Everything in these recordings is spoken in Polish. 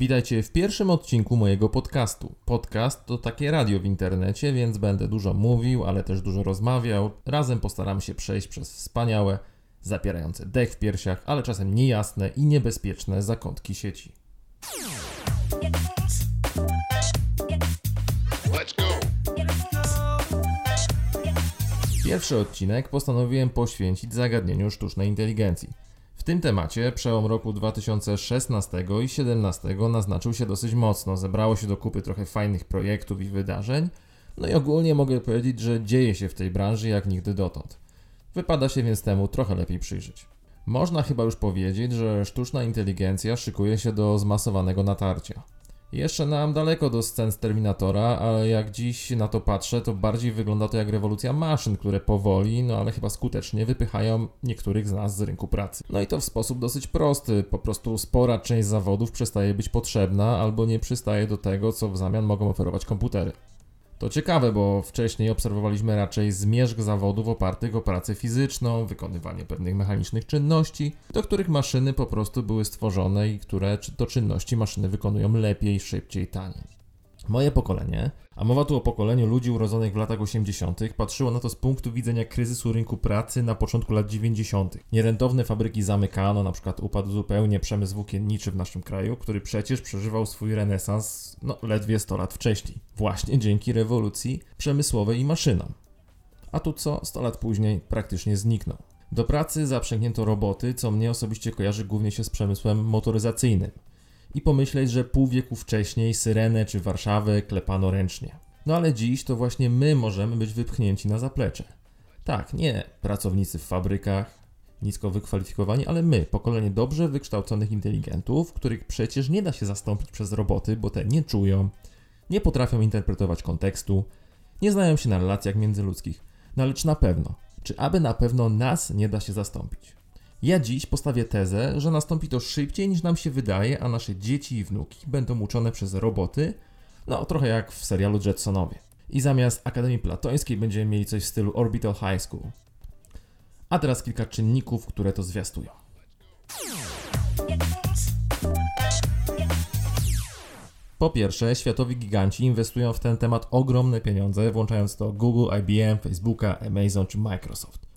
Witajcie w pierwszym odcinku mojego podcastu. Podcast to takie radio w internecie, więc będę dużo mówił, ale też dużo rozmawiał. Razem postaramy się przejść przez wspaniałe, zapierające dech w piersiach, ale czasem niejasne i niebezpieczne zakątki sieci. Pierwszy odcinek postanowiłem poświęcić zagadnieniu sztucznej inteligencji. W tym temacie przełom roku 2016 i 2017 naznaczył się dosyć mocno. Zebrało się do kupy trochę fajnych projektów i wydarzeń. No i ogólnie mogę powiedzieć, że dzieje się w tej branży jak nigdy dotąd. Wypada się więc temu trochę lepiej przyjrzeć. Można chyba już powiedzieć, że sztuczna inteligencja szykuje się do zmasowanego natarcia. Jeszcze nam daleko do scen z Terminatora, ale jak dziś na to patrzę, to bardziej wygląda to jak rewolucja maszyn, które powoli, no ale chyba skutecznie wypychają niektórych z nas z rynku pracy. No i to w sposób dosyć prosty, po prostu spora część zawodów przestaje być potrzebna albo nie przystaje do tego, co w zamian mogą oferować komputery. To ciekawe, bo wcześniej obserwowaliśmy raczej zmierzch zawodów opartych o pracę fizyczną, wykonywanie pewnych mechanicznych czynności, do których maszyny po prostu były stworzone i które to czynności maszyny wykonują lepiej, szybciej, taniej. Moje pokolenie, a mowa tu o pokoleniu ludzi urodzonych w latach 80., patrzyło na to z punktu widzenia kryzysu rynku pracy na początku lat 90. Nierentowne fabryki zamykano, na przykład upadł zupełnie przemysł włókienniczy w naszym kraju, który przecież przeżywał swój renesans no, ledwie 100 lat wcześniej, właśnie dzięki rewolucji przemysłowej i maszynom. A tu co? 100 lat później praktycznie zniknął. Do pracy zaprzęgnięto roboty, co mnie osobiście kojarzy głównie się z przemysłem motoryzacyjnym i pomyśleć, że pół wieku wcześniej Syrenę czy Warszawę klepano ręcznie. No ale dziś to właśnie my możemy być wypchnięci na zaplecze. Tak, nie pracownicy w fabrykach, nisko wykwalifikowani, ale my, pokolenie dobrze wykształconych inteligentów, których przecież nie da się zastąpić przez roboty, bo te nie czują, nie potrafią interpretować kontekstu, nie znają się na relacjach międzyludzkich. No lecz na pewno, czy aby na pewno nas nie da się zastąpić? Ja dziś postawię tezę, że nastąpi to szybciej niż nam się wydaje, a nasze dzieci i wnuki będą uczone przez roboty, no trochę jak w serialu Jetsonowie. I zamiast Akademii Platońskiej będziemy mieli coś w stylu Orbital High School. A teraz kilka czynników, które to zwiastują. Po pierwsze, światowi giganci inwestują w ten temat ogromne pieniądze, włączając to Google, IBM, Facebooka, Amazon czy Microsoft.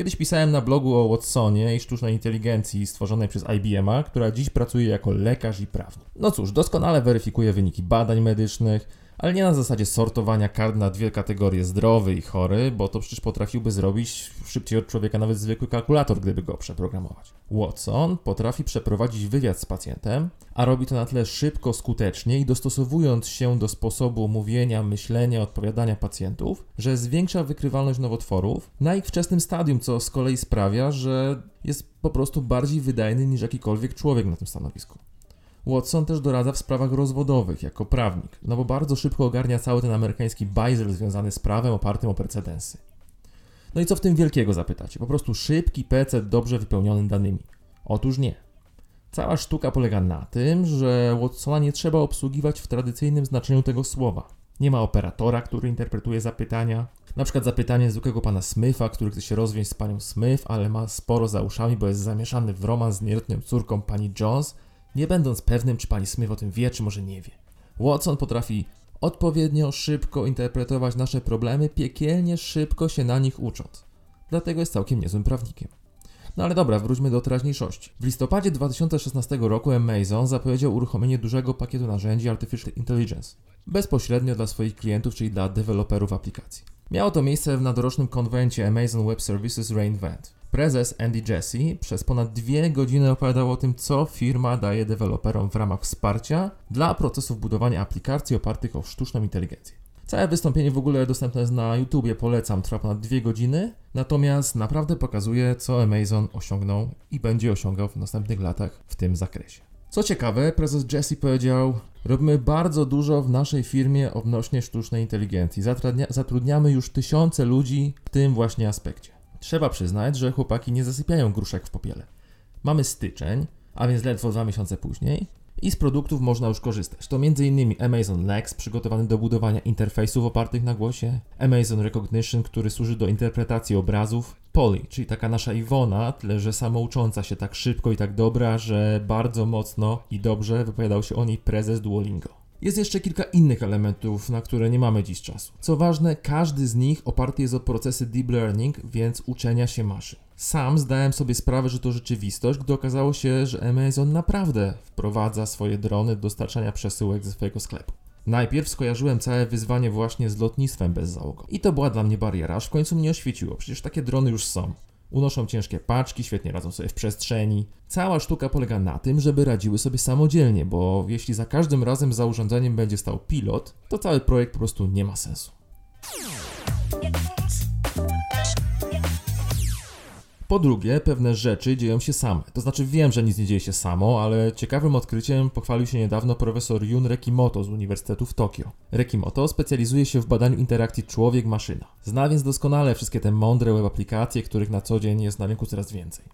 Kiedyś pisałem na blogu o Watsonie i sztucznej inteligencji stworzonej przez IBM, która dziś pracuje jako lekarz i prawnik. No cóż, doskonale weryfikuje wyniki badań medycznych, ale nie na zasadzie sortowania kart na dwie kategorie zdrowy i chory, bo to przecież potrafiłby zrobić szybciej od człowieka nawet zwykły kalkulator, gdyby go przeprogramować. Watson potrafi przeprowadzić wywiad z pacjentem, a robi to na tyle szybko, skutecznie i dostosowując się do sposobu mówienia, myślenia, odpowiadania pacjentów, że zwiększa wykrywalność nowotworów na ich wczesnym stadium, co z kolei sprawia, że jest po prostu bardziej wydajny niż jakikolwiek człowiek na tym stanowisku. Watson też doradza w sprawach rozwodowych jako prawnik, no bo bardzo szybko ogarnia cały ten amerykański bajzel związany z prawem opartym o precedensy. No i co w tym wielkiego zapytacie? Po prostu szybki PC dobrze wypełniony danymi. Otóż nie. Cała sztuka polega na tym, że Watsona nie trzeba obsługiwać w tradycyjnym znaczeniu tego słowa. Nie ma operatora, który interpretuje zapytania. Na przykład zapytanie zwykłego pana Smitha, który chce się rozwieść z panią Smith, ale ma sporo za uszami, bo jest zamieszany w romans z nieletnią córką pani Jones, nie będąc pewnym, czy pani Smith o tym wie, czy może nie wie. Watson potrafi odpowiednio szybko interpretować nasze problemy, piekielnie szybko się na nich ucząc. Dlatego jest całkiem niezłym prawnikiem. No ale dobra, wróćmy do teraźniejszości. W listopadzie 2016 roku Amazon zapowiedział uruchomienie dużego pakietu narzędzi Artificial Intelligence bezpośrednio dla swoich klientów, czyli dla deweloperów aplikacji. Miało to miejsce w nadorocznym konwencie Amazon Web Services Reinvent. Prezes Andy Jassy przez ponad dwie godziny opowiadał o tym, co firma daje deweloperom w ramach wsparcia dla procesów budowania aplikacji opartych o sztuczną inteligencję. Całe wystąpienie w ogóle dostępne jest na YouTubie, polecam, trwa ponad dwie godziny, natomiast naprawdę pokazuje, co Amazon osiągnął i będzie osiągał w następnych latach w tym zakresie. Co ciekawe, prezes Jesse powiedział: Robimy bardzo dużo w naszej firmie odnośnie sztucznej inteligencji. zatrudniamy już tysiące ludzi w tym właśnie aspekcie. Trzeba przyznać, że chłopaki nie zasypiają gruszek w popiele. Mamy styczeń, a więc ledwo dwa miesiące później, i z produktów można już korzystać. To m.in. Amazon Lex, przygotowany do budowania interfejsów opartych na głosie, Amazon Recognition, który służy do interpretacji obrazów, Polly, czyli taka nasza Iwona, tyle że samoucząca się tak szybko i tak dobra, że bardzo mocno i dobrze wypowiadał się o niej prezes Duolingo. Jest jeszcze kilka innych elementów, na które nie mamy dziś czasu. Co ważne, każdy z nich oparty jest o procesy deep learning, więc uczenia się maszyn. Sam zdałem sobie sprawę, że to rzeczywistość, gdy okazało się, że Amazon naprawdę wprowadza swoje drony do dostarczania przesyłek ze swojego sklepu. Najpierw skojarzyłem całe wyzwanie właśnie z lotnictwem bez załogą. I to była dla mnie bariera, aż w końcu mnie oświeciło. Przecież takie drony już są. Unoszą ciężkie paczki, świetnie radzą sobie w przestrzeni. Cała sztuka polega na tym, żeby radziły sobie samodzielnie, bo jeśli za każdym razem za urządzeniem będzie stał pilot, to cały projekt po prostu nie ma sensu. Po drugie, pewne rzeczy dzieją się same. To znaczy wiem, że nic nie dzieje się samo, ale ciekawym odkryciem pochwalił się niedawno profesor Jun Rekimoto z Uniwersytetu w Tokio. Rekimoto specjalizuje się w badaniu interakcji człowiek-maszyna. Zna więc doskonale wszystkie te mądre web aplikacje, których na co dzień jest na rynku coraz więcej.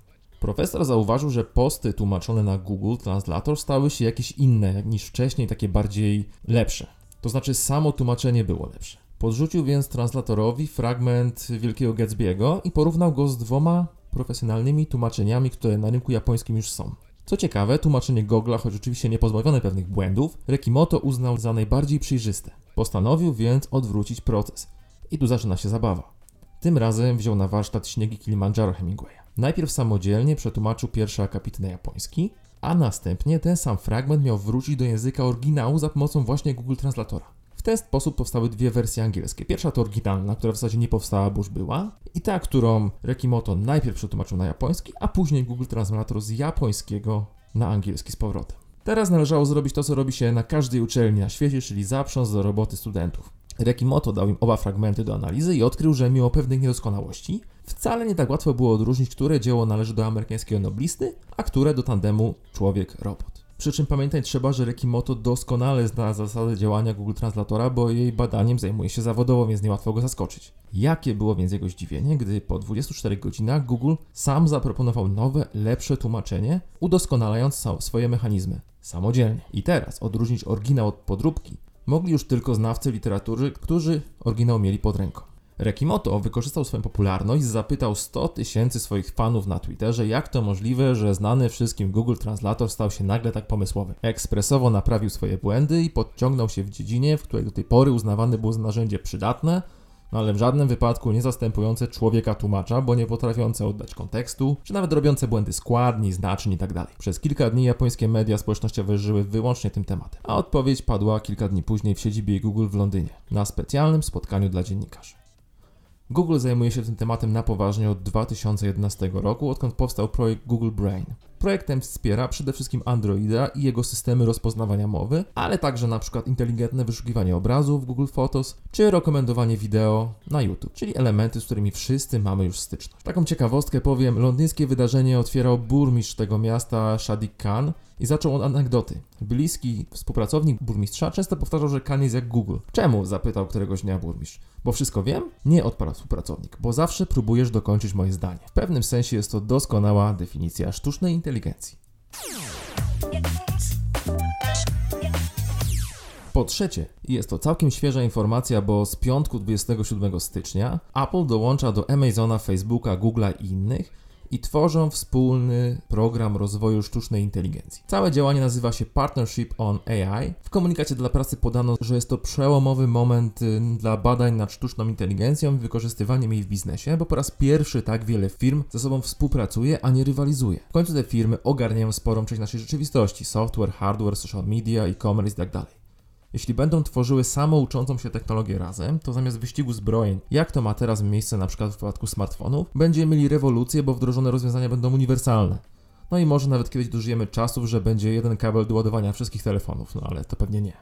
Profesor zauważył, że posty tłumaczone na Google Translator stały się jakieś inne niż wcześniej, takie bardziej lepsze. To znaczy samo tłumaczenie było lepsze. Podrzucił więc translatorowi fragment Wielkiego Gatsby'ego i porównał go z dwoma profesjonalnymi tłumaczeniami, które na rynku japońskim już są. Co ciekawe, tłumaczenie Gogla, choć oczywiście nie pozbawione pewnych błędów, Rekimoto uznał za najbardziej przejrzyste. Postanowił więc odwrócić proces. I tu zaczyna się zabawa. Tym razem wziął na warsztat śniegi Kilimandżaro Hemingwaya. Najpierw samodzielnie przetłumaczył pierwszy akapit na japoński, a następnie ten sam fragment miał wrócić do języka oryginału za pomocą właśnie Google Translatora ten sposób powstały dwie wersje angielskie. Pierwsza to oryginalna, która w zasadzie nie powstała, bo już była, i ta, którą Rekimoto najpierw przetłumaczył na japoński, a później Google Translator z japońskiego na angielski z powrotem. Teraz należało zrobić to, co robi się na każdej uczelni na świecie, czyli zaprząc do roboty studentów. Rekimoto dał im oba fragmenty do analizy i odkrył, że mimo pewnych niedoskonałości, wcale nie tak łatwo było odróżnić, które dzieło należy do amerykańskiego noblisty, a które do tandemu człowiek-robot. Przy czym pamiętać trzeba, że Rekimoto doskonale zna zasady działania Google Translatora, bo jej badaniem zajmuje się zawodowo, więc niełatwo go zaskoczyć. Jakie było więc jego zdziwienie, gdy po 24 godzinach Google sam zaproponował nowe, lepsze tłumaczenie, udoskonalając swoje mechanizmy samodzielnie. I teraz odróżnić oryginał od podróbki mogli już tylko znawcy literatury, którzy oryginał mieli pod ręką. Rekimoto wykorzystał swoją popularność, zapytał 100 tysięcy swoich fanów na Twitterze, jak to możliwe, że znany wszystkim Google Translator stał się nagle tak pomysłowy. Ekspresowo naprawił swoje błędy i podciągnął się w dziedzinie, w której do tej pory uznawany był za narzędzie przydatne, no ale w żadnym wypadku nie zastępujące człowieka tłumacza, bo nie potrafiące oddać kontekstu, czy nawet robiące błędy składni, znaczeń itd. Tak Przez kilka dni japońskie media społecznościowe żyły wyłącznie tym tematem, a odpowiedź padła kilka dni później w siedzibie Google w Londynie, na specjalnym spotkaniu dla dziennikarzy. Google zajmuje się tym tematem na poważnie od 2011 roku, odkąd powstał projekt Google Brain. Projektem wspiera przede wszystkim Androida i jego systemy rozpoznawania mowy, ale także przykład inteligentne wyszukiwanie obrazów Google Photos czy rekomendowanie wideo na YouTube, czyli elementy, z którymi wszyscy mamy już styczność. Taką ciekawostkę powiem, londyńskie wydarzenie otwierał burmistrz tego miasta Shadiq Khan, i zaczął od anegdoty. Bliski współpracownik burmistrza często powtarzał, że Khan jest jak Google. Czemu? zapytał któregoś dnia burmistrz. Bo wszystko wiem? Nie odparł współpracownik, bo zawsze próbujesz dokończyć moje zdanie. W pewnym sensie jest to doskonała definicja sztucznej inteligencji. Po trzecie, jest to całkiem świeża informacja, bo z piątku 27 stycznia Apple dołącza do Amazona, Facebooka, Google'a i innych i tworzą wspólny program rozwoju sztucznej inteligencji. Całe działanie nazywa się Partnership on AI. W komunikacie dla prasy podano, że jest to przełomowy moment y, dla badań nad sztuczną inteligencją i wykorzystywaniem jej w biznesie, bo po raz pierwszy tak wiele firm ze sobą współpracuje, a nie rywalizuje. W końcu te firmy ogarniają sporą część naszej rzeczywistości: software, hardware, social media, e-commerce itd. Jeśli będą tworzyły samouczącą się technologię razem, to zamiast wyścigu zbrojeń, jak to ma teraz miejsce na przykład w przypadku smartfonów, będziemy mieli rewolucję, bo wdrożone rozwiązania będą uniwersalne. No i może nawet kiedyś dożyjemy czasów, że będzie jeden kabel do ładowania wszystkich telefonów, no ale to pewnie nie.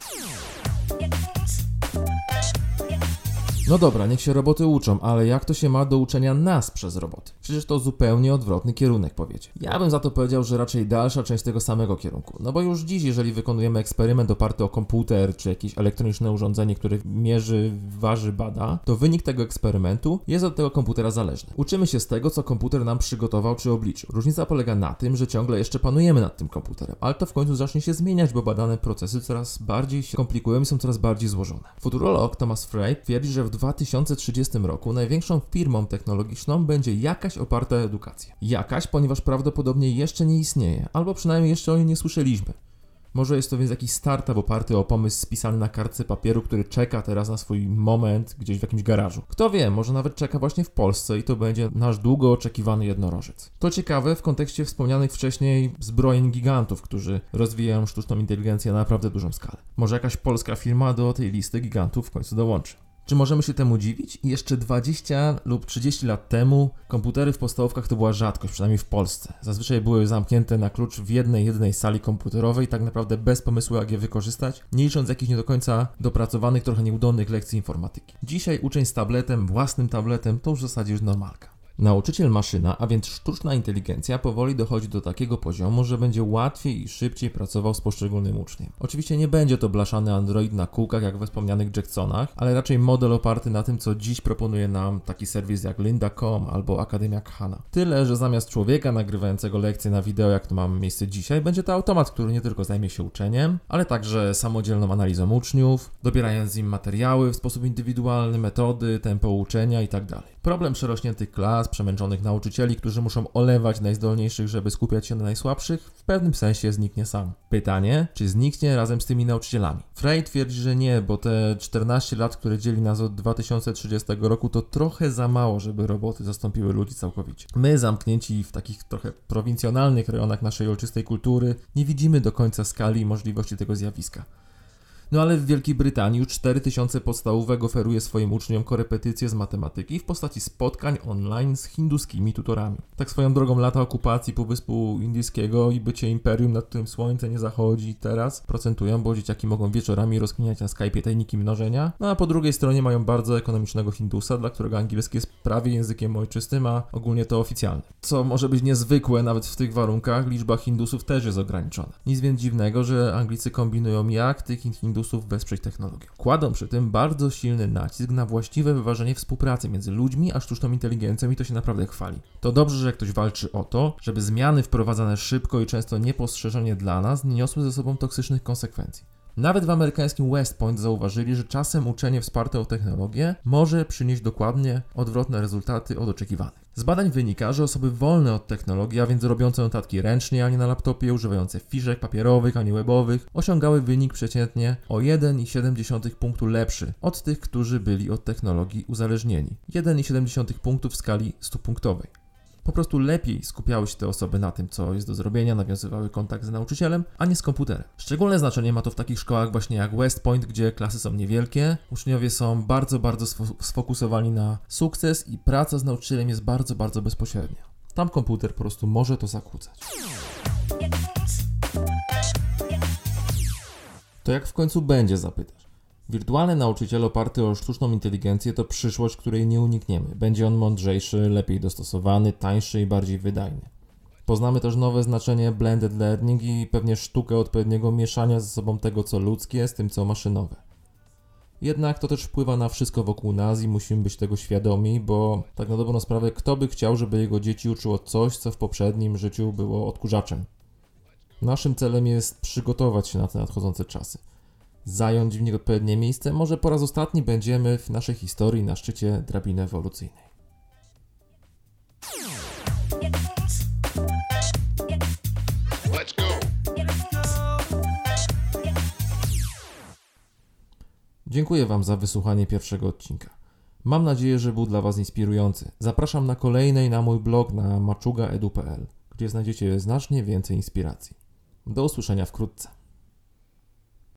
No dobra, niech się roboty uczą, ale jak to się ma do uczenia nas przez roboty? Przecież to zupełnie odwrotny kierunek, powiecie. Ja bym za to powiedział, że raczej dalsza część tego samego kierunku. No bo już dziś, jeżeli wykonujemy eksperyment oparty o komputer, czy jakieś elektroniczne urządzenie, które mierzy, waży, bada, to wynik tego eksperymentu jest od tego komputera zależny. Uczymy się z tego, co komputer nam przygotował czy obliczył. Różnica polega na tym, że ciągle jeszcze panujemy nad tym komputerem, ale to w końcu zacznie się zmieniać, bo badane procesy coraz bardziej się komplikują i są coraz bardziej złożone. Futurolog Thomas Frey twierdzi, że w 2030 roku największą firmą technologiczną będzie jakaś oparta o edukację. Jakaś, ponieważ prawdopodobnie jeszcze nie istnieje, albo przynajmniej jeszcze o niej nie słyszeliśmy. Może jest to więc jakiś startup oparty o pomysł spisany na kartce papieru, który czeka teraz na swój moment gdzieś w jakimś garażu. Kto wie, może nawet czeka właśnie w Polsce i to będzie nasz długo oczekiwany jednorożec. To ciekawe w kontekście wspomnianych wcześniej zbrojeń gigantów, którzy rozwijają sztuczną inteligencję na naprawdę dużą skalę. Może jakaś polska firma do tej listy gigantów w końcu dołączy. Czy możemy się temu dziwić? Jeszcze 20 lub 30 lat temu komputery w podstawówkach to była rzadkość, przynajmniej w Polsce. Zazwyczaj były zamknięte na klucz w jednej, jednej sali komputerowej, tak naprawdę bez pomysłu, jak je wykorzystać, nie licząc jakichś nie do końca dopracowanych, trochę nieudolnych lekcji informatyki. Dzisiaj uczeń z tabletem, własnym tabletem, to już w zasadzie już normalka. Nauczyciel maszyna, a więc sztuczna inteligencja, powoli dochodzi do takiego poziomu, że będzie łatwiej i szybciej pracował z poszczególnym uczniem. Oczywiście nie będzie to blaszany Android na kółkach jak we wspomnianych Jacksonach, ale raczej model oparty na tym, co dziś proponuje nam taki serwis jak Lynda.com albo Akademia Khana. Tyle, że zamiast człowieka nagrywającego lekcje na wideo, jak to mamy miejsce dzisiaj, będzie to automat, który nie tylko zajmie się uczeniem, ale także samodzielną analizą uczniów, dobierając im materiały w sposób indywidualny, metody, tempo uczenia itd. Tak Problem przerośniętych klas przemęczonych nauczycieli, którzy muszą olewać najzdolniejszych, żeby skupiać się na najsłabszych, w pewnym sensie zniknie sam. Pytanie, czy zniknie razem z tymi nauczycielami? Frey twierdzi, że nie, bo te 14 lat, które dzieli nas od 2030 roku, to trochę za mało, żeby roboty zastąpiły ludzi całkowicie. My, zamknięci w takich trochę prowincjonalnych rejonach naszej ojczystej kultury, nie widzimy do końca skali i możliwości tego zjawiska. No ale w Wielkiej Brytanii już 4000 podstawówek oferuje swoim uczniom korepetycje z matematyki w postaci spotkań online z hinduskimi tutorami. Tak swoją drogą lata okupacji Półwyspu Indyjskiego i bycie imperium, nad którym słońce nie zachodzi teraz procentują, bo dzieciaki mogą wieczorami rozkminiać na Skype'ie tajniki mnożenia, no a po drugiej stronie mają bardzo ekonomicznego Hindusa, dla którego angielski jest prawie językiem ojczystym, a ogólnie to oficjalny. Co może być niezwykłe nawet w tych warunkach, liczba Hindusów też jest ograniczona. Nic więc dziwnego, że Anglicy kombinują jak tych Hindusów Hindusów wesprzeć technologią. Kładą przy tym bardzo silny nacisk na właściwe wyważenie współpracy między ludźmi a sztuczną inteligencją i to się naprawdę chwali. To dobrze, że ktoś walczy o to, żeby zmiany wprowadzane szybko i często niepostrzeżenie dla nas nie niosły ze sobą toksycznych konsekwencji. Nawet w amerykańskim West Point zauważyli, że czasem uczenie wsparte o technologię może przynieść dokładnie odwrotne rezultaty od oczekiwanych. Z badań wynika, że osoby wolne od technologii, a więc robiące notatki ręcznie, a nie na laptopie, używające fiszek papierowych, a nie webowych, osiągały wynik przeciętnie o 1,7 punktu lepszy od tych, którzy byli od technologii uzależnieni. 1,7 punktów w skali 100-punktowej po prostu lepiej skupiały się te osoby na tym, co jest do zrobienia, nawiązywały kontakt z nauczycielem, a nie z komputerem. Szczególne znaczenie ma to w takich szkołach właśnie jak West Point, gdzie klasy są niewielkie, uczniowie są bardzo, bardzo sfokusowani na sukces i praca z nauczycielem jest bardzo, bardzo bezpośrednia. Tam komputer po prostu może to zakłócać. To jak w końcu będzie, zapytasz? Wirtualny nauczyciel oparty o sztuczną inteligencję to przyszłość, której nie unikniemy. Będzie on mądrzejszy, lepiej dostosowany, tańszy i bardziej wydajny. Poznamy też nowe znaczenie blended learning i pewnie sztukę odpowiedniego mieszania ze sobą tego, co ludzkie, z tym, co maszynowe. Jednak to też wpływa na wszystko wokół nas i musimy być tego świadomi, bo tak na dobrą sprawę, kto by chciał, żeby jego dzieci uczyło coś, co w poprzednim życiu było odkurzaczem. Naszym celem jest przygotować się na te nadchodzące czasy zająć w nich odpowiednie miejsce, może po raz ostatni będziemy w naszej historii na szczycie drabiny ewolucyjnej. Dziękuję Wam za wysłuchanie pierwszego odcinka. Mam nadzieję, że był dla Was inspirujący. Zapraszam na kolejny na mój blog na maczugaedu.pl, gdzie znajdziecie znacznie więcej inspiracji. Do usłyszenia wkrótce.